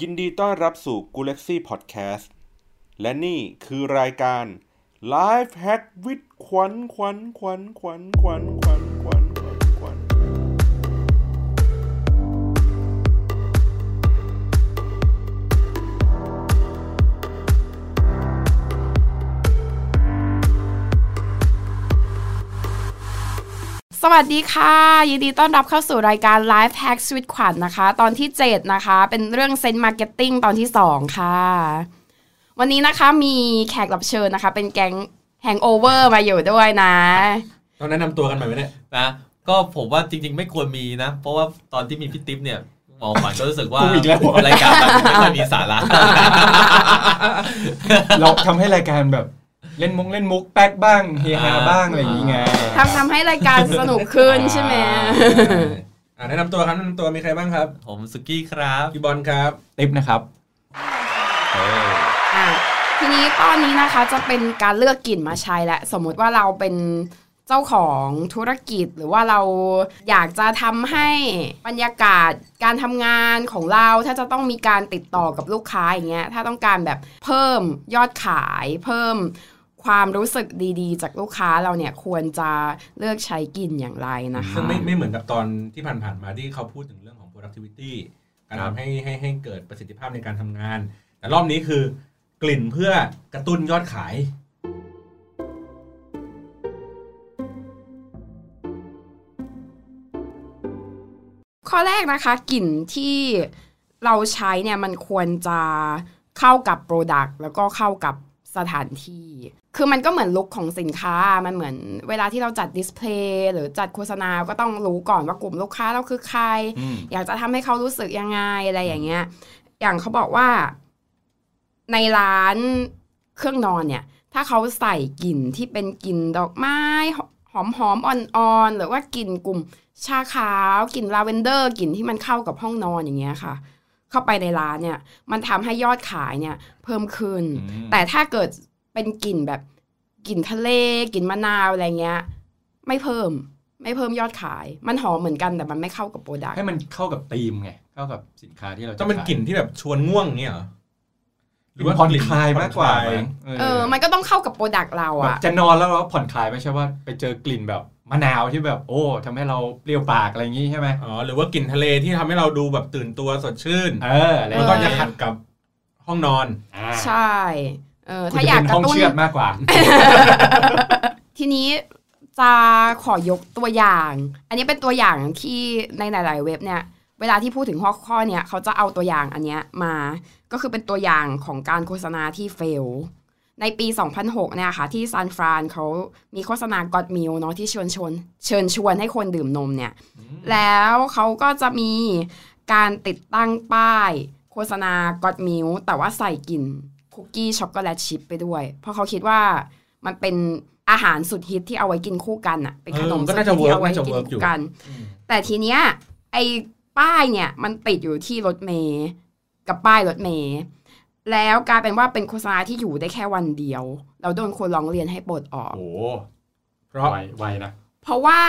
ยินดีต้อนรับสู่ g a l a x y Podcast และนี่คือรายการ Life Hack with ขวัญขวัญขวัญขวัญขวัญขวัญ วัสดีค่ะ ยินดีต้อนรับเข้าสู่รายการ Life Hack ชีวิตขวัญนะคะ ตอนที่ 7 นะคะ เป็นเรื่อง scent marketing ตอนที่ 2 ค่ะ วันนี้นะคะมีแขกรับเชิญนะคะ เป็นแก๊ง hangover มาอยู่ด้วยนะต้องแนะนำตัวกันใหม่ไหมเนี่ยนะก็ผมว่าจริง ๆ ไม่ควรมีนะ เพราะว่าตอนที่มีพี่ติ๊บเนี่ยหมอขวัญก็รู้สึกว่ากูอีกแล้วรายการมันไม่ค่อยมีสาระเราทำให้รายการแบบ เล่นมุกเล่นมุกแป๊กบ้างเฮฮาบ้างอะไรอย่างงี้ไงทำทำให้รายการสนุกขึ้นใช่ไหมอ่าแนะนำตัวครับแนะนำตัวมีใครบ้างครับ ผมสุกี้ครับพี่บอลครับติ๊บนะครับอะทีนี้ตอนนี้นะคะจะเป็นการเลือกกลิ่นมาใช้และสมมุติว่าเราเป็นเจ้าของธุรกิจหรือว่าเราอยากจะทำให้บรรยากาศการทำงานของเราถ้าจะต้องมีการติดต่อกับลูกค้าอย่างเงี้ยถ้าต้องการแบบเพิ่มยอดขายเพิ่ม ความรู้สึกดีๆ จากลูกค้าเราเนี่ยควรจะเลือกใช้กลิ่นอย่างไรนะคะซึ่งไม่ไม่เหมือนกับตอนที่ผ่านๆมาที่เขาพูดถึงเรื่องของ productivity การครับทำให้ให้ให้เกิดประสิทธิภาพในการทำงาน แต่รอบนี้คือกลิ่นเพื่อกระตุ้นยอดขายข้อแรกนะคะกลิ่นที่เราใช้เนี่ยมันควรจะเข้ากับ product แล้วก็เข้ากับสถานที่ คือมันก็เหมือนลุคของสินค้า มันเหมือนเวลาที่เราจัด display หรือจัดโฆษณา ก็ต้องรู้ก่อนว่ากลุ่มลูกค้าเราคือใครอืมอยากจะทำให้เขารู้สึกยังไงอะไรอย่างเงี้ย อย่างเขาบอกว่า ในร้านเครื่องนอนเนี่ย ถ้าเขาใส่กลิ่นที่เป็นกลิ่นดอกไม้หอมหอมๆอ่อนๆหรือว่ากลิ่นกลุ่มชาขาวกลิ่นลาเวนเดอร์กลิ่นที่มันเข้ากับห้องนอนอย่างเงี้ยค่ะ เข้าไปในร้านเนี่ย มันทำให้ยอดขายเนี่ย เพิ่มขึ้นอืมแต่ถ้าเกิดเป็นกลิ่นแบบ กลิ่นทะเลกลิ่นมะนาวอะไรเงี้ย ไม่เพิ่ม ไม่เพิ่มยอดขาย มันหอมเหมือนกันแต่มันไม่เข้ากับ product ให้มันเข้ากับธีมไงเข้ากับสินค้าที่เราจะต้องเป็นกลิ่นที่แบบชวนง่วงเงี้ยเหรอหรือว่าผ่อนคลายมากกว่าผ่อนคลายมั้งเออ มันก็ต้องเข้ากับ product เราแบบอะจะนอนแล้วเราผ่อนคลายไม่ใช่ว่าไปเจอกลิ่นแบบมะนาวที่แบบโอ้ทำให้เราเปรี้ยวปากอะไรอย่างงี้ใช่ไหมอ๋อหรือว่ากลิ่นทะเลที่ทำให้เราดูแบบตื่นตัวสดชื่น เอออะไรอมันย่างก็เงี้ยจะขัดกับห้องนอนอ่าใช่ เออคุณถ้าจะอยากเป็นกห้อระงตุ้นเชือดมากกว่า ทีนี้จะขอยกตัวอย่าง อันนี้เป็นตัวอย่างที่ในหลาย ๆ เว็บเนี่ย เวลาที่พูดถึงข้อข้อเนี่ยเขาจะเอาตัวอย่างอันเนี้ยมา ก็คือเป็นตัวอย่างของการโฆษณาที่เฟล ในปี 2006 เนี่ยค่ะ ที่ซานฟรานเขามีโฆษณา God Meal เนาะที่เชิญชวน เชิญชวนให้คนดื่มนมเนี่ย แล้วเขาก็จะมีการติดตั้งป้าย โฆษณา God Meal แต่ว่าใส่กลิ่น คุกกี้ช็อกโกแลตชิพไปด้วย เพราะเขาคิดว่ามันเป็นอาหารสุดฮิตที่เอาไว้กินคู่กันอะเป็นขนมเออก็สุดน่าฮิจะตที่เอาไว้ work น่าจะกิน work อยู่คู่กัน แต่ทีเนี้ยไอ้ป้ายเนี่ยมันติดอยู่ที่รถเมย์กับป้ายรถเมล์แล้วกลายเป็นว่าเป็นโฆษณาที่อยู่ได้แค่วันเดียว เราโดนคนร้องเรียนให้ปลดออกโอ้เพราะไวไวนะ เพราะว่า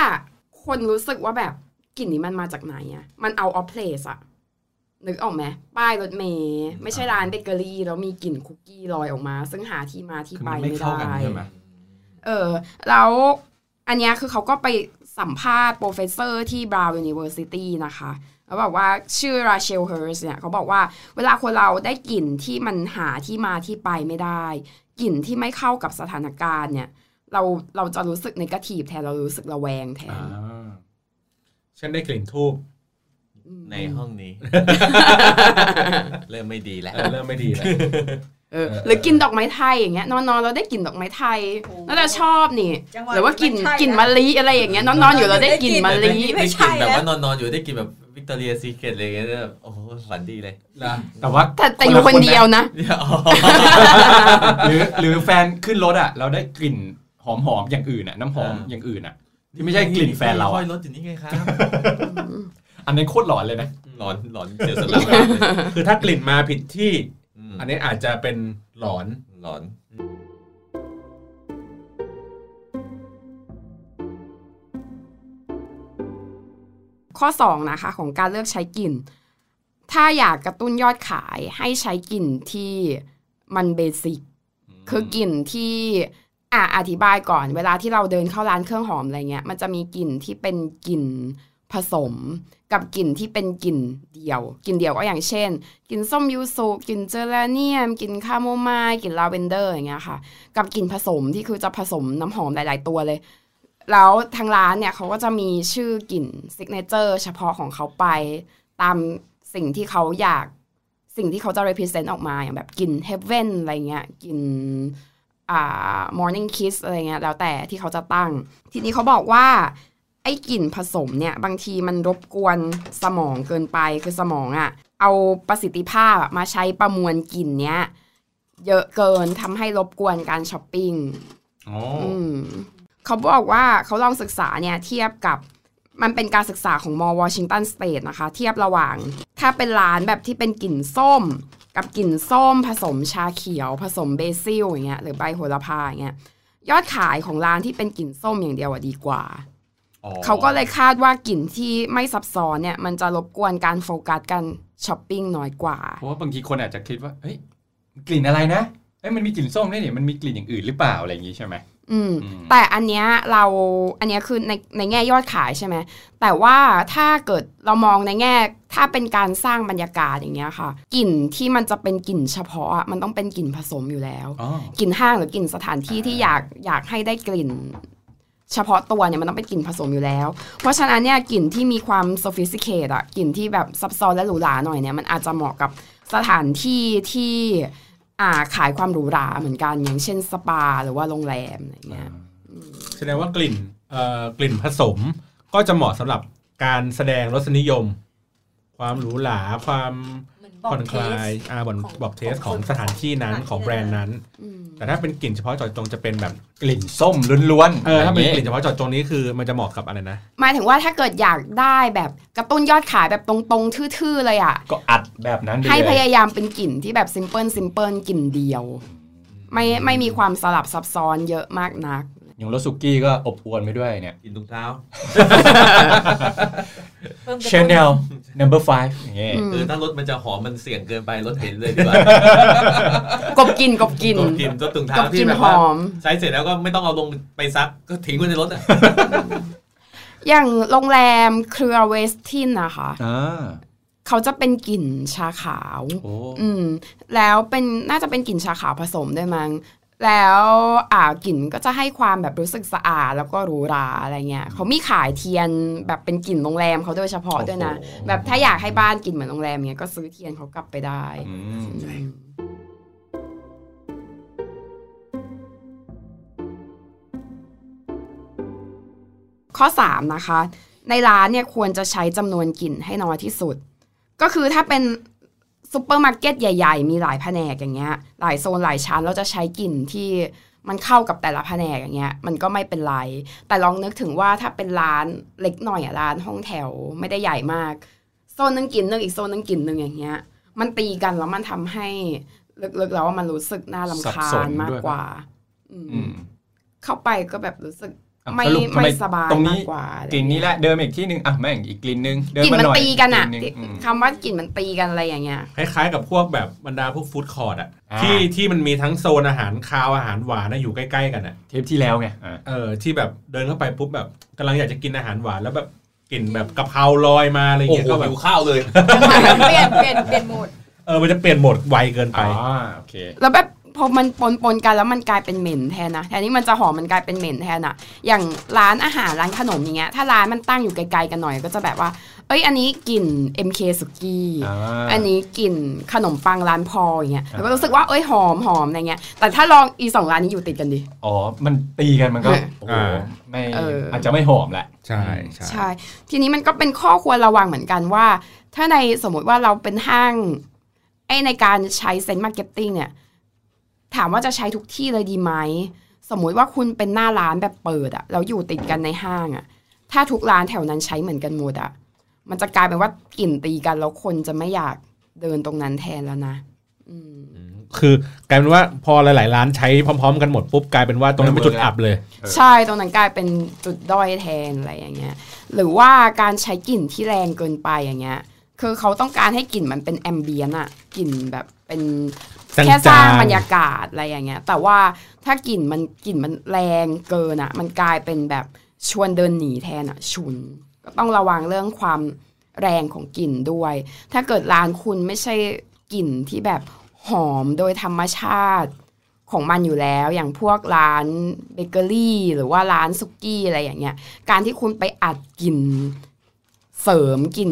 คนรู้สึกว่าแบบกลิ่นนี้มันมาจากไหนอะมัน out of place อะ นึกออกไหมป้ายรถเมล์ไม่ใช่ร้านเบเกอรี่แล้วมีกลิ่นคุกกี้ลอยออกมา ซึ่งหาที่มาที่คือไปมันไม่ไม่เข้ากันได้ใช่ไหมเออแล้วอันเนี้ยคือเขาก็ไปสัมภาษณ์ professor ที่ Brown University นะคะแล้วบอกว่าชื่อราเชลเฮิร์สเนี่ยเขาบอกว่าเวลาคนเราได้กลิ่นที่มันหาที่มาที่ไปไม่ได้ กลิ่นที่ไม่เข้ากับสถานการณ์เนี่ยเราเราจะรู้สึกในกาทีฟแทนเรารู้สึกระแวงแทอ่านฉันได้กลิ่นทูบ ในห้องนี้ เริ่มไม่ดีแล้วเออเริ่มไม่ดีแล้วเออหรือกินดอกไม้ไทยอย่างเงี้ยนอนๆเราได้กลิ่นดอกไม้ไทยน่าจะชอบนี่จังหวะหรือว่ากลิ่นไม่ใช่กลิ่นนะมะลิอะไรอย่างเงี้ยนอนๆอยู่เราได้กลิ่นมะลิไม่ได้ใช่กลิ่นแบบแล้วว่านอนๆอยู่ได้กลิ่นแบบ Victoria's Secret อะไรอย่างเงี้ยแบบโอ้โหฝันดีเลยแต่ว่าแต่แต่อยู่คนเดียวนะอ๋อหรือหรือแฟนขึ้นรถอะ เราได้กลิ่นหอมหอมๆอย่างอื่นอะ น้ำหอมอย่างอื่นอะ ที่ไม่ใช่กลิ่นแฟนเราค่ออะยรถอยู่นี่ไงครับ อันนั้นโคตรหลอนเลยนะ หลอนหลอนเสียสละเลยคือถ้ากลิ่นมาผิดที่ มอันนี้อาจจะเป็นหลอน หลอน ข้อ 2 นะคะ ของการเลือกใช้กลิ่น ถ้าอยากกระตุ้นยอดขายให้ใช้กลิ่นที่มันเบสิก คือกลิ่นที่อะอธิบายก่อน เวลาที่เราเดินเข้าร้านเครื่องหอมอะไรเงี้ย มันจะมีกลิ่นที่เป็นกลิ่น ผสมกับกลิ่นที่เป็นกลิ่นเดียวกลิ่นเดียวก็อย่างเช่นกลิ่นส้มยูสุกลิ่นเจอราเนียมกลิ่นคาโมไมล์กลิ่นลาเวนเดอร์อย่างเงี้ยค่ะ กับกลิ่นผสมที่คือจะผสมน้ำหอมหลาย ๆ ตัวเลย แล้วทางร้านเนี่ยเขาก็จะมีชื่อกลิ่น signature เฉพาะของเขาไป ตามสิ่งที่เขาอยากสิ่งที่เขาจะ represent ออกมาอย่างแบบกลิ่น heaven อะไรเงี้ยกลิ่นอ่า morning kiss อะไรเงี้ยแล้วแต่ที่เขาจะตั้ง ทีนี้เขาบอกว่า ไอ้กลิ่นผสมเนี่ยบางทีมันรบกวนสมองเกินไปคือสมองอะเอาประสิทธิภาพอะมาใช้ประมวลกลิ่นเนี้ยเยอะเกินทำให้รบกวนการช้อปปิ้งอ๋ออืมเขาบอกว่าเขาลองศึกษาเนี่ยเทียบกับมันเป็นการศึกษาของมอ Washington State นะคะ เทียบระหว่าง ถ้าเป็นร้านแบบที่เป็นกลิ่นส้ม กับกลิ่นส้ม ผสมชาเขียว ผสม basil อย่างเงี้ยหรือใบโหระพาอย่างเงี้ยยอดขายของร้านที่เป็นกลิ่นส้มอย่างเดียวอะดีกว่าอ๋อ เขาก็เลยคาดว่ากลิ่นที่ไม่ซับซ้อนเนี่ย มันจะรบกวนการโฟกัสการช้อปปิ้งน้อยกว่า เพราะว่าบางทีคนอาจจะคิดว่าเฮ้ยกลิ่นอะไรนะเอ้ยมันมีกลิ่นส้มด้วยนี่มันมีกลิ่นอย่างอื่นหรือเปล่าอะไรอย่างนี้ใช่ไหมอืมอืมแต่อันเนี้ยเราอันเนี้ยคือในในแง่ยอดขายใช่ไหมแต่ว่าถ้าเกิดเรามองในแง่ ถ้าเป็นการสร้างบรรยากาศอย่างเงี้ยค่ะกลิ่นที่มันจะเป็นกลิ่นเฉพาะอะมันต้องเป็นกลิ่นผสมอยู่แล้วอ๋อกลิ่นห้างหรือกลิ่นสถานที่ที่อยากอยากให้ได้กลิ่น เฉพาะตัวเนี่ยมันต้องเป็นกลิ่นผสมอยู่แล้ว เพราะฉะนั้นเนี่ยกลิ่นที่มีความ sophisticated อะกลิ่นที่แบบซับซ้อนและหรูหราหน่อยเนี่ยมันอาจจะเหมาะกับสถานที่ที่อ่าขายความหรูหราเหมือนกันอย่างเช่นสปาหรือว่าโรงแรมอะไรเงี้ยแสดงว่ากลิ่นเอ่อกลิ่นผสมก็จะเหมาะสำหรับการแสดงรสนิยม ความหรูหราความเหมือนบอก ผ่อนคลายเทสอ่าบอกของบอกเทสขขอองงสถานที่นั้นสถานที่ของแบรนด์นั้นอืมแต่ถ้าเป็นกลิ่นเฉพาะเจาะจงจะเป็นแบบกลิ่นส้มล้วนๆเออถ้าเป็นย่งกลิ่นเฉพาะเจาะจงนี้คือมันจะเหมาะกับอะไรนะหมายถึงว่าถ้าเกิดอยากได้แบบกระตุ้นยอดขายแบบตรงๆ ทื่อๆเลยอะก็อัดแบบนั้นไปให้เลพยยายามเป็นกลิ่นที่แบบซิมเพิลซิมเพิลกลิ่นเดียว ไม่ไม่มีความสลับซับซ้อนเยอะมากนักอย่างรสสุกี้ก็อบอวลไปด้วยเนี่ยกินถุงเท้า เพิ่มกระตุ้น Chanel number five อย่างเงี้ยอืมคือถ้ารถมันจะหอมมันเสี่ยงเกินไปรถเห็นเลยดีกว่ากบกลินกบกลินกดกินรถถุงเท้ากบกที่ลินแบบหว่าอมใช้เสร็จแล้วก็ไม่ต้องเอาลงไปซักก็ทิ้งไว้ในรถอะอย่างโรงแรมเครือเวสทินนะคะอ่าเขาจะเป็นกลิ่นชาขาวโอ้อืม แล้วเป็นน่าจะเป็นกลิ่นชาขาวผสมด้วยมั้ง แล้วอ่ากลิ่นก็จะให้ความแบบรู้สึกสะอาดแล้วก็หรูหราอะไรเงี้ยเขามีขายเทียนแบบเป็นกลิ่นโรงแรมเขาโดยเฉพาะด้วยนะ แบบถ้าอยากให้บ้านกลิ่นเหมือนโรงแรมเงี้ยก็ซื้อเทียนเขากลับไปได้อืมอืมข้อ 3 นะคะ ในร้านเนี่ยควรจะใช้จำนวนกลิ่นให้น้อยที่สุด ก็คือถ้าเป็น ซูเปอร์มาร์เก็ตใหญ่ ๆ มีหลายแผนกอย่างเงี้ย หลายโซนหลายชั้นเราจะใช้กลิ่นที่มันเข้ากับแต่ละแผนกอย่างเงี้ย มันก็ไม่เป็นไร แต่ลองนึกถึงว่าถ้าเป็นร้านเล็กหน่อยอะร้านห้องแถวไม่ได้ใหญ่มาก โซนหนึ่งกลิ่นหนึ่งอีกโซนหนึ่งกลิ่นหนึ่งอย่างเงี้ย มันตีกันแล้วมันทำให้ลึกๆแล้วว่ามันรู้สึกน่ารำคาญสับสนมากกว่าด้วยอืมอืมเข้าไปก็แบบรู้สึกอะ ไม่สรุปทำไม่สบายตรงมานี้กกว่าอะไรกลิ่นนี้แหละเดิมอีกที่หนึ่งอะแม่งอีกกลิ่นหนึ่งเดิกลิ่นมามันหน่อยตีกันอะกลิ่หงอืมคำว่ากลิ่นมันตีกันอะไรอย่างเงี้ยคล้ายๆกับพวกแบบบรรดาพวกฟู้ดคอร์ดอะอ่าที่ที่มันมีทั้งโซนอาหารคาวอาหารหวานนะอยู่ใกล้ๆกันอะเทปที่แล้วไงอะเออที่แบบเดินเข้าไปปุ๊บแบบกำลังอยากจะกินอาหารหวานแล้วแบบกลิ่นแบบกะเพราลอยมาอะไรโอ้เงี้ยโหก็แบหิบวข้าวเลยเปลี่ยนเปลี่ยนเปลี่ยนโหมดเออมันจะเปลี่ยนโหมดไวเกินไปอ๋อโอเคแล้วแบบ พอมันปนปนๆกันแล้วมันกลายเป็นเหม็นแทนนะแทนที่มันจะหอมมันกลายเป็นเหม็นแทนอะอย่างร้านอาหารร้านขนมอย่างเงี้ยถ้าร้านมันตั้งอยู่ไกลๆกันหน่อยก็จะแบบว่า เอ้ยอันนี้กลิ่น MK สุกี้อ่าอันนี้กลิ่นขนมปังร้านพออย่างเงี้ยอ่าแล้วก็รู้สึกว่าเอ้ยหอมหอมอะไรเงี้ยแต่ถ้าลองอีสองร้านนี้อยู่ติดกันดิอ๋อมันตีกันมันก็เออโอ้โหอ่าไม่เออออาจจะไม่หอมแหละใช่ใช่ใช่ทีนี้มันก็เป็นข้อควรระวังเหมือนกันว่า ถ้าในสมมติว่าเราเป็นห้างไอในการใช้ scent marketing เนี่ย ถามว่าจะใช้ทุกที่เลยดีไหม สมมุติว่าคุณเป็นหน้าร้านแบบเปิดอะแล้วอยู่ติดกันในห้างอะถ้าทุกร้านแถวนั้นใช้เหมือนกันหมดอะมันจะกลายเป็นว่ากลิ่นตีกันแล้วคนจะไม่อยากเดินตรงนั้นแทนแล้วนะอืมคือกลายเป็นว่าพอหลาย ๆ ร้านใช้พร้อม ๆ กันหมดปุ๊บกลายเป็นว่าตรงนั้นเป็นจุดอับเลยเออใช่ตรงนั้นกลายเป็นจุดด้อยแทนอะไรอย่างเงี้ย หรือว่าการใช้กลิ่นที่แรงเกินไปอย่างเงี้ย คือเขาต้องการให้กลิ่นมันเป็นแอมเบียนอะกลิ่นแบบ เป็นจางๆแค่สร้างบรรยากาศอะไรอย่างเงี้ย แต่ว่าถ้ากลิ่นมันกลิ่นมันแรงเกินอะมันกลายเป็นแบบชวนเดินหนีแทนอะชุน ก็ต้องระวังเรื่องความแรงของกลิ่นด้วย ถ้าเกิดร้านคุณไม่ใช่กลิ่นที่แบบหอมโดยธรรมชาติของมันอยู่แล้ว อย่างพวกร้านเบเกอรี่หรือว่าร้านซุกี้อะไรอย่างเงี้ย การที่คุณไปอัดกลิ่นเสริมกลิ่น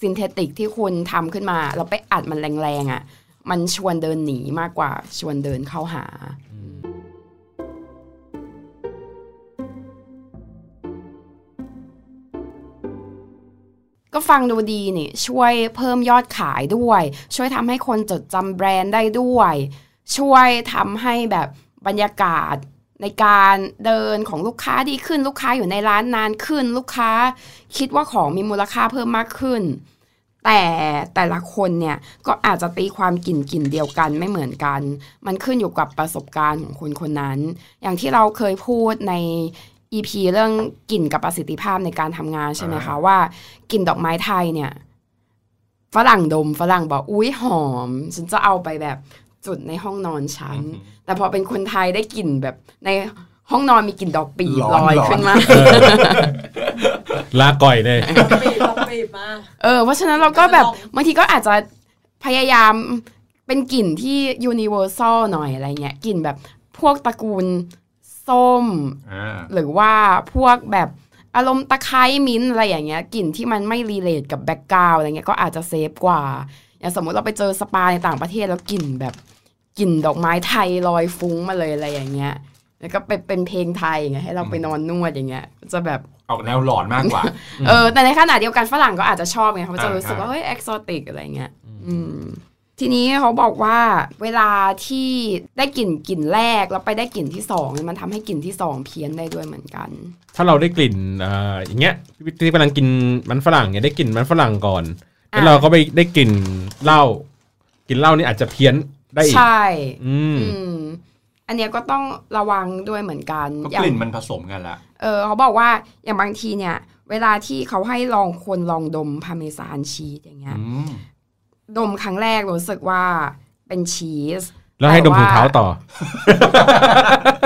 ซินเทติกที่คุณทำขึ้นมาแล้วไปอัดมันแรงๆอะ่ะ มันชวนเดินหนีมากกว่าชวนเดินเข้าหาก็ฟังดูดีนี่ช่วยเพิ่มยอดขายด้วย ช่วยทำให้คนจดจำแบรนด์ได้ด้วย ช่วยทำให้แบบบรรยากาศในการเดินของลูกค้าดีขึ้น ลูกค้าอยู่ในร้านนานขึ้น ลูกค้าคิดว่าของมีมูลค่าเพิ่มมากขึ้น แต่แต่ละคนเนี่ยก็อาจจะตีความกลิ่นกลิ่นเดียวกันไม่เหมือนกัน มันขึ้นอยู่กับประสบการณ์ของคนคนนั้น อย่างที่เราเคยพูดใน EP เรื่องกลิ่นกับประสิทธิภาพในการทำงานใช่ไหมคะว่ากลิ่นดอกไม้ไทยเนี่ยฝรั่งดมฝรั่งบอกอุ้ยหอม ฉันจะเอาไปแบบจุดในห้องนอนฉัน แต่พอเป็นคนไทยได้กลิ่นแบบในห้องนอนมีกลิ่นดอกปีบร้ลอนอยร้อนขึ้นมาลาก่อยเลย บีบลองบีบมาเออเพราะฉะนั้นเราก็แบบก็จะลองบางทีก็อาจจะพยายามเป็นกลิ่นที่ universal หน่อยอะไรเงี้ยกลิ่นแบบพวกตระกูลส้มอ่าหรือว่าพวกแบบอารมณ์ตะไคร้มิ้นท์อะไรอย่างเงี้ยกลิ่นที่มันไม่ relate กับ background อะไรเงี้ยก็อาจจะ safe กว่า อย่างสมมุติเราไปเจอสปาในต่างประเทศแล้วกลิ่นแบบกลิ่นดอกไม้ไทยลอยฟุ้งมาเลยอะไรอย่างเงี้ย แล้วก็เป็นเป็นเพลงไทยอย่างเงี้ยให้เราไปนอนนวดอย่างเงี้ย จะแบบออกแนวหลอนมากกว่า เออ แต่ในขณะเดียวกันฝรั่งก็อาจจะชอบไงเขาจะอ่ารู้สึกว่าใช่เฮ้ย exotic อะไรเงี้ยอืมทีนี้เขาบอกว่าเวลาที่ได้กลิ่นกลิ่นแรกแล้วไปได้กลิ่นที่สองเนี่ยมันทำให้กลิ่นที่สองเพี้ยนได้ด้วยเหมือนกัน ถ้าเราได้กลิ่นเอ่ออย่างเงี้ยที่กำลังกินมันฝรั่งเนี่ยได้กลิ่นมันฝรั่งก่อนอะแล้วเราก็ไปได้กลิ่นเหล้ากลิ่นเหล้านี่อาจจะเพี้ยนได้อีกใช่ อืม อืมอันเนี้ยก็ต้องระวังด้วยเหมือนกันก็อย่ากงลิ่นมันผสมกันละเออเขาบอกว่าอย่างบางทีเนี่ย เวลาที่เขาให้ลองคนลองดมพาเมซานชีสอย่างเงี้ยอืมดมครั้งแรกรู้สึกว่าเป็นชีสแล้วให้ดมถุงเท้าต่อ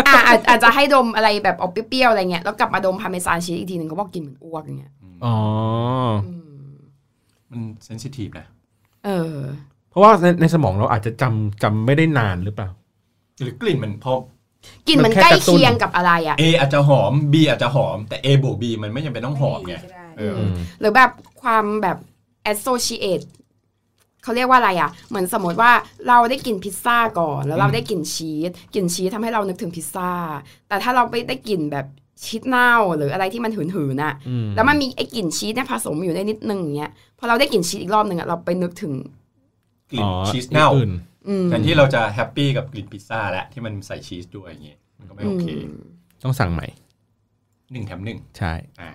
อะอาจอาจจะให้ดมอะไรแบบออกเปรี้ยวๆอะไรเงี้ยแล้วกลับมาดมพาเมซานชีสอีกทีหนึ่งเขาบอกกินเหมือนอ้วกอย่างเงี้ยอ๋ออืมมันเซนซิทีฟนะเออ เพราะว่าในในสมองเราอาจจะจำจำไม่ได้นานหรือเปล่า หรือกลิ่นมันพอกลิ่นมันมันแค่ใกล้กระตุ้นเคียงกับอะไรอะ A อาจจะหอม B อาจจะหอม แต่ A บวก B มันไม่จำเป็นต้องหอมไงเอออืมหรือแบบความแบบ associate เขาเรียกว่าอะไรอะ เหมือนสมมติว่าเราได้กินพิซซ่าก่อน แล้วเราอืมได้กลิ่นชีสกลิ่นชีสทำให้เรานึกถึงพิซซ่า แต่ถ้าเราไปได้กลิ่นแบบชีสเน่าหรืออะไรที่มันหืนๆน่ะอืมแล้วมันมีไอ้กลิ่นชีสเนี่ยผสมอยู่ได้นิดนึงอย่างเงี้ยพอเราได้กลิ่นชีสอีกรอบหนึ่งอะเราไปนึกถึงกลิ่อ๋นอชีสเน่าอื่นอืม แทนที่เราจะแฮปปี้กับกลิ่นพิซซ่าแล้วที่มันใส่ชีสด้วยอย่างเงี้ยมันก็ไม่โอเคอืมต้องสั่งใหม่หนึ่งแถมหนึ่งใช่อ่า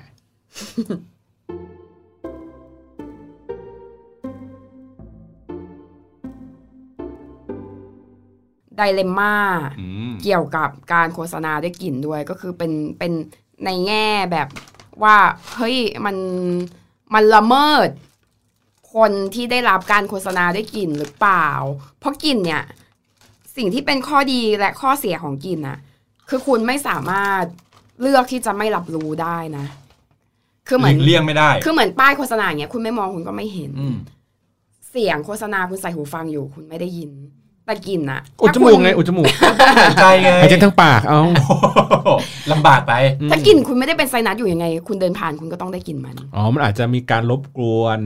ไดเลมม่าอืมเกี่ยวกับการโฆษณาด้วยกลิ่นด้วยก็คือเป็นเป็นในแง่แบบว่า เฮ้ยมันมันละเมิด คนที่ได้รับการโฆษณาด้วยกลิ่นหรือเปล่า เพราะกลิ่นเนี่ย สิ่งที่เป็นข้อดีและข้อเสียของกลิ่นน่ะคือคุณไม่สามารถเลือกที่จะไม่รับรู้ได้นะ คือเหหมือลีนกเลี่ยงไม่ได้ คือเหมือนป้ายโฆษณาอย่างเงี้ยคุณไม่มองคุณก็ไม่เห็นอืมเสียงโฆษณาคุณใส่หูฟังอยู่ คุณไม่ได้ยินแต่กลิ่นอะอุดจมูกไงอุดจมูกหายใจไงหายใจทั้งปากเอาโอ้โหลำบากไป ถ้ากลิ่นคุณไม่ได้เป็นไซนัสอยู่ยังไง คุณเดินผ่านคุณก็ต้องได้กลิ่นมันอ๋อมันอาจจะมีการลบกวน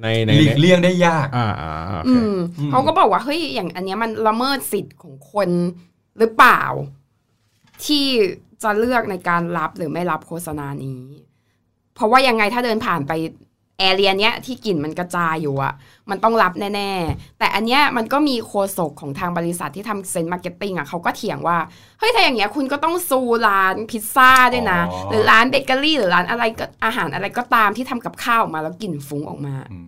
ในในหลีกเลี่ยงได้ยากอ่าอ่าโอเคอืมอืมเขาก็บอกว่าเฮ้ยอย่างอันเนี้ยมันละเมิดสิทธิ์ของคนหรือเปล่า ที่จะเลือกในการรับหรือไม่รับโฆษณานี้ เพราะว่ายังไงถ้าเดินผ่านไป area เนี้ยที่กลิ่นมันกระจายอยู่อะมันต้องรับแน่ ๆ แต่อันเนี้ยมันก็มีโฆษกของทางบริษัทที่ทำ scent marketing อะเขาก็เถียงว่า เฮ้ยถ้าอย่างเงี้ยคุณก็ต้อง sue ร้านพิซซ่าด้วยนะอ๋อหรือร้านเบเกอรี่ หรือร้านอะไรก็อาหารอะไรก็ตามที่ทำกับข้าวออกมาแล้วกลิ่นฟุ้งออกมาอื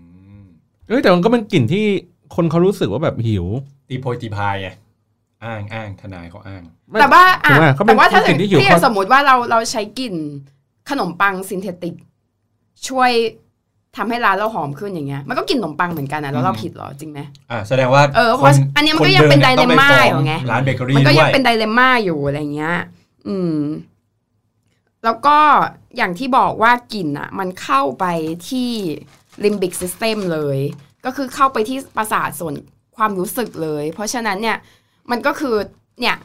มเอ้ยแต่มันก็เป็นกลิ่นที่คนเขารู้สึกว่าแบบหิวตีโพยตีพายไงอ้างอ้างทนายเขาอ้างไม่แต่ว่าอะถูกไหมเขาเป็นแต่ว่าถ้าเป็นกลิ่นที่หิวที่เขาสมมติว่าเราเราใช้กลิ่นขนมปัง synthetic ช่วย ทำให้ร้านเราหอมขึ้นอย่างเงี้ยมันก็กลิ่นขนมปังเหมือนกันนะแล้วเราอืมผิดเหรอจริงไหมอ่าแสดงว่าเออเพราะอันเนี้ยมันก็ยังเป็น dilemma อยู่ไงร้านเบเกอรี่มันก็ยังเป็นด้วย di lemma อยู่อะไรเงี้ย อืม แล้วก็อย่างที่บอกว่ากลิ่นอะ มันเข้าไปที่ limbic system เลย ก็คือเข้าไปที่ประสาทส่วนความรู้สึกเลย เพราะฉะนั้นเนี่ย มันก็คือเนี่ย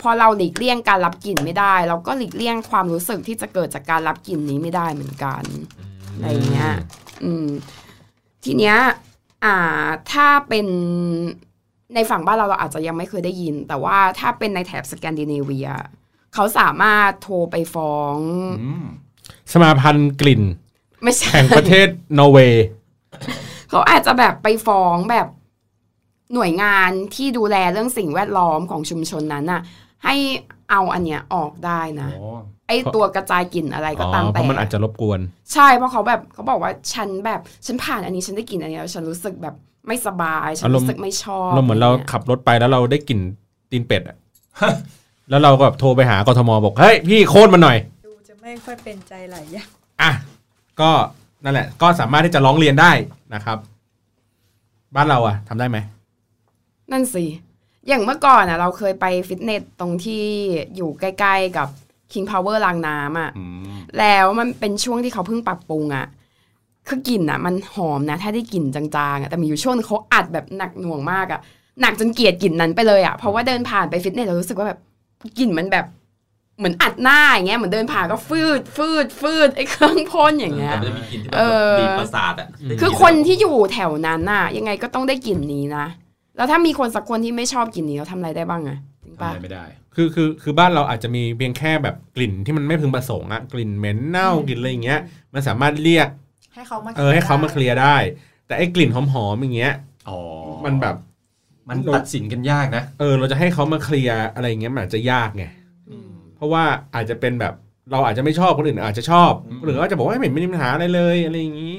พอเราหลีกเลี่ยงการรับกลิ่นไม่ได้ เราก็หลีกเลี่ยงความรู้สึกที่จะเกิดจากการรับกลิ่นนี้ไม่ได้เหมือนกันอะไรเงี้ยอืม ทีเนี้ยอ่าถ้าเป็นในฝั่งบ้านเราเราอาจจะยังไม่เคยได้ยิน แต่ว่าถ้าเป็นในแถบสแกนดิเนเวีย เขาสามารถโทรไปฟ้องอืมสมาพันธ์กลิ่น ไม่ใช่แห่งประเทศนอร์เวย์เขาอาจจะแบบไปฟ้องแบบหน่วยงานที่ดูแลเรื่องสิ่งแวดล้อมของชุมชนนั้นน่ะ ให้ เอาอันเนี้ยออกได้นะโอ้ไอตัวกระจายกลิ่นอะไรก็ตามเพแต่ราะมันอาจจะรบกวน ใช่เพราะเขาแบบเขาบอกว่าฉันแบบฉันผ่านอันนี้ฉันได้กลิ่นอันนี้แล้วฉันรู้สึกแบบไม่สบายฉันอารมณ์รู้สึกไม่ชอบเราเหมือนเราะไงี้ยขับรถไปแล้วเราได้กลิ่นตีนเป็ดอะแล้วเราก็แบบโทรไปหากทมบอกเฮ้ยพี่โค่นมาหน่อยดูจะไม่ค่อยเป็นใจหลายอย่างอะก็นั่นแหละ ก็สามารถที่จะร้องเรียนได้นะครับ บ้านเราอะทำได้ไหมนั่นสิ อย่างเมื่อก่อนอะ เราเคยไปฟิตเนสตรงที่อยู่ใกล้ ๆ กับ King Power รางน้ำอะอืมแล้วมันเป็นช่วงที่เขาเพิ่งปรับปรุงอะคือกลิ่นอะ มันหอมนะ ถ้าได้กลิ่นจางๆอะแต่มีอยู่ช่วงนึงเขาอัดแบบหนักหน่วงมากอะหนักจนเกลียดกลิ่นนั้นไปเลยอะเพราะว่าเดินผ่านไปฟิตเนสเรารู้สึกว่าแบบกลิ่นมันแบบเหมือนอัดหน้าอย่างเงี้ยเหมือนเดินผ่านก็ฟืดฟืดฟืดไอ้เครื่องพ่นอย่างเงี้ยมันจะมีกลิ่นที่แบเอบอบีบประสาทอะได้กลิ่คือคนที่อยู่แถวนั้นน่ะ ยังไงก็ต้องได้กลิ่นนี้นะ แล้วถ้ามีคนสักคนที่ไม่ชอบกลิ่นนี้เราทำอะไรได้บ้างอะจริงทำปะอะไรไม่ได้ คือคือคือบ้านเราอาจจะมีเพียงแค่แบบกลิ่นที่มันไม่พึงประสงค์อะกลิ่นเหม็นเน่ากลิ่นอะไรอย่างเงี้ย มันสามารถเรียกให้เขามาเออให้เขามาเคลียร์ได้ แต่ไอ้กลิ่นหอมๆอย่างเงี้ย อ๋อมันแบบ มันตัดสินกันยากนะ เออ เราจะให้เขามาเคลียร์อะไรอย่างเงี้ยมันอาจจะยากไงเพราะว่าอาจจะเป็นแบบเราอาจจะไม่ชอบคนอื่นอาจจะชอบอืมหรือว่าจะบอกว่าไม่เห็นมีปัญหาอะไรเลยอะไรอย่างนี้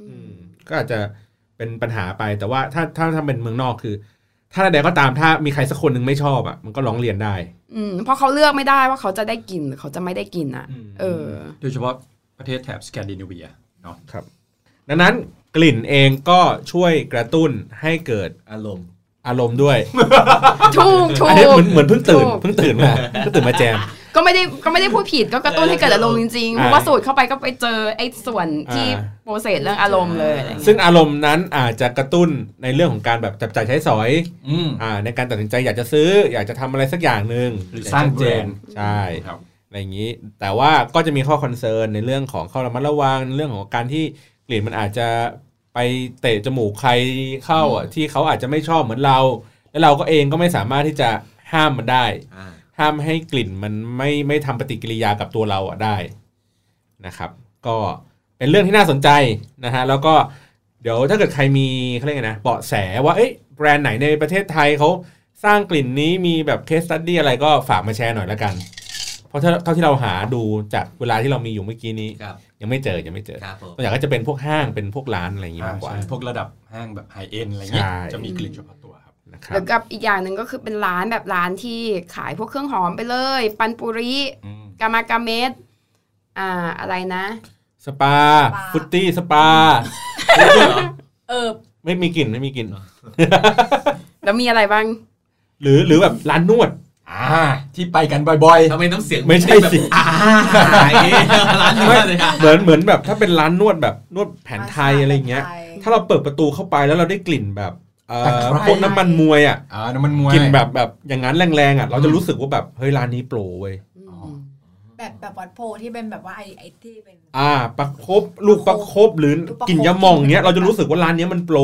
อืม ก็อาจจะ เป็นปัญหาไป แต่ว่าถ้าถ้าถ้าเป็นเมืองนอกคือ ถ้าใดก็ตามถ้ามีใครสักคนหนึ่งไม่ชอบอะมันก็ร้องเรียนได้ อืมเพราะเขาเลือกไม่ได้ว่าเขาจะได้กลิ่นหรือเขาจะไม่ได้กลิ่นอะอืมเออ โดยเฉพาะประเทศแถบสแกนดิเนเวียเนาะดังนั้นกลิ่นเองก็ช่วยกระตุ้นให้เกิดอารมณ์อารมณ์ด้วยถูกถูอันนี้กเหมือนเหมือนเพิ่งตื่นถูกเพิ่งตื่นมาเพิ่งตื่นมาแจม ก็ไม่ได้ก็ไม่ได้พูดผิดก็กระตุ้นให้เกิดอารมณ์จริงๆเพราะว่าสูดเข้าไปก็ไปเจอไอ้ส่วนที่อ่าโปรเซสเรื่องอารมณ์เลยอะไรเงี้ยซึ่งอารมณ์นั้นอาจจะกระตุ้นในเรื่องของการแบบจับจ่ายใช้สอยอืมอ่าในการตัดสินใจอยากจะซื้อ อยากจะทำอะไรสักอย่างหนึ่งหรือสร้างอย่แบรนด์ใช่ครับอะไรอย่างนี้ แต่ว่าก็จะมีข้อคอนเซิร์นในเรื่องของข้อระมัดระวังในเรื่องของการที่กลิ่นมันอาจจะไปเตะจมูกใครเข้าอะที่เขาอาจจะไม่ชอบเหมือนเรา แล้วเราก็เองก็ไม่สามารถที่จะห้ามมันได้อ่า ห้ามให้กลิ่นมันไม่ไม่ทำปฏิกิริยากับตัวเราอะได้นะครับ ก็เป็นเรื่องที่น่าสนใจนะฮะแล้วก็เดี๋ยวถ้าเกิดใครมีเขาเรียกไงนะเบาะแสว่าเอ๊ะแบรนด์ไหนในประเทศไทยเขาสร้างกลิ่นนี้มีแบบ case study อะไรก็ฝากมาแชร์หน่อยแล้วกัน เพราะเท่าเท่าที่เราหาดูจากเวลาที่เรามีอยู่เมื่อกี้นี้ ครับ ยังไม่เจอยังไม่เจอครับผม ตัวอย่างก็จะเป็นพวกห้างเป็นพวกร้านอะไรอย่างงี้มากกว่า ใช่พวกระดับห้างแบบ high-end อะไรเงี้ยใช่ จะมีกลิ่นเฉพาะตัว ครับนะครับแล้วกับอีกอย่างหนึ่งก็คือเป็นร้านแบบร้านที่ขายพวกเครื่องหอมไปเลย ปัญญ์ปุริอืม Karmakamet อ่าอะไรนะ สปา ฟุตตี้สปาเออไม่มีกลิ่นไม่มีกลิ่นแล้วมีอะไรบ้าง หรือหรือแบบร้านนวดอ่าที่ไปกันบ่อยทำไมน้ำเสียงไม่ใช่สิแบบอ่าอย่างงี้ร้านนี้เลยครับเหมือนเหมือนแบบถ้าเป็นร้านนวดแบบนวดแผนไทยอะไรเงี้ยแผนไทยถ้าเราเปิดประตูเข้าไปแล้วเราได้กลิ่นแบบเอ่ตะอไคร้ พวกน้ำมันมวยอะๆอ่าน้ำมันมวยกลิ่นแบบแบบอย่างนั้นแรงๆอะเราจะรู้สึกว่าแบบเฮ้ยร้านนี้โปรเว้ยอ๋อแบบแบบวัดโพที่เป็นแบบว่าไอ้ไอ้ที่เป็น อ่าประคบลูกประคบหรือลูกประคบกลิ่นยาหมองเงี้ยเราจะรู้สึกว่าร้านเนี้ยมันโปร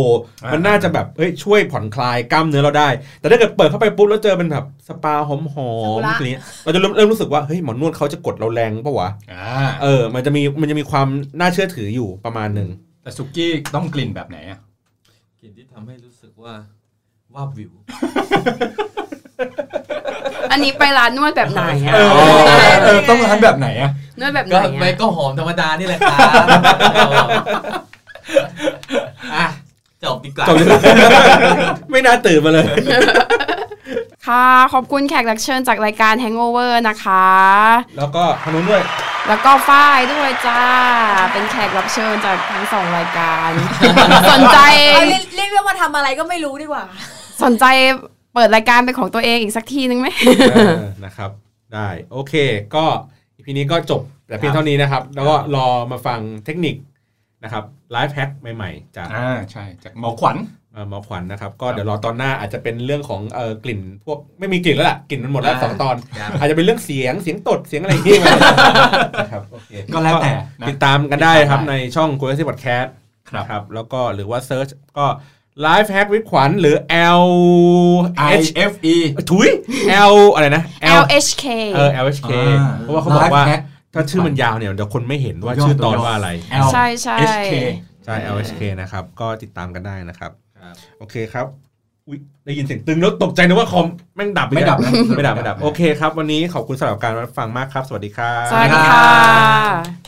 อ่ามัมันน่าจะแบบเฮ้ยช่วยผ่อนคลายกล้ามเนื้อเราได้ แต่ถ้าเกิดเปิดเข้าไปปุ๊บแล้วเจอเป็นแบบสปาหอมหอมๆอะไรเงี้ยเราจะเริ่มเริ่มรู้สึกว่าเฮ้ยหมอนวดเขาจะกดเราแรงปะวะอ่าเออ มันจะมีมันจะมีความน่าเชื่อถืออยู่ประมาณหนึ่งแต่สุกี้ต้องกลิ่นแบบไหนอะกลิ่นที่ทำให้รู้สึก ว่าว่าบวิว อันนี้ไปร้านนวดแบบไหนอะเออเออต้องร้านแบบไหนอะนวดแบบไหนก็อะไม่ก็หอมธรรมดานี่แหละครับอะจบดีกว่าจบไม่น่าตื่นมาเลย ค่ะ ขอบคุณแขกรับเชิญจากรายการ Hangover นะคะ แล้วก็ทางนู้นด้วย แล้วก็ฝ้ายด้วยจ้า เป็นแขกรับเชิญจากทั้งสองรายการ สนใจเอาเรียกเรียกว่ามาทำอะไรก็ไม่รู้ดีกว่า สนใจเปิดรายการเป็นของตัวเองอีกสักทีนึงไหม เออนะครับ ได้โอเค ก็ EP นี้ก็จบแต่เพียงเท่านี้นะครับ แล้วก็รอมาฟังเทคนิคนะครับ life hack ใหม่ ๆ จากอ่าใช่จากหมอขวัญเอ่อ หมอขวัญนะครับ ก็เดี๋ยวรอตอนหน้าอาจจะเป็นเรื่องของเอ่อกลิ่น พวกไม่มีกลิ่นแล้วล่ะกลิ่นมันหมดแล้วอ่าสองตอนครับอาจจะเป็นเรื่องเสียงเสียงตดเสียงอะไรอย่างเงี้ยนะครับโอเคก็แล้วแต่นะติดตามกันได้ครับติดตามได้ในช่อง c u r i o s y Podcast ครับนะครับแล้วก็หรือว่า searchก็ Life Hack with ขวัญหรือ L I H F E ถุย L อะไรนะ L LHK เออ L H K อ่าเพราะว่าเขาบอกว่า Life Hack ถ้าชื่อมันยาวเนี่ยเดี๋ยวคนไม่เห็นว่าตัวย่อชื่อตอนตัวย่อว่าอะไร L ใช่ใช่ H K ใช่ L H K นะครับ ก็ติดตามกันได้นะครับครับ โอเคครับอุ๊ยได้ยินเสียงตึงแล้วตกใจนึกว่าคอมแม่งดับปไม่ดับนะไม่ดับไม่ดับโอเคครับ วันนี้ขอบคุณสำหรับการรับฟังมากครับ สวัสดีครับสวัสดีค่ะ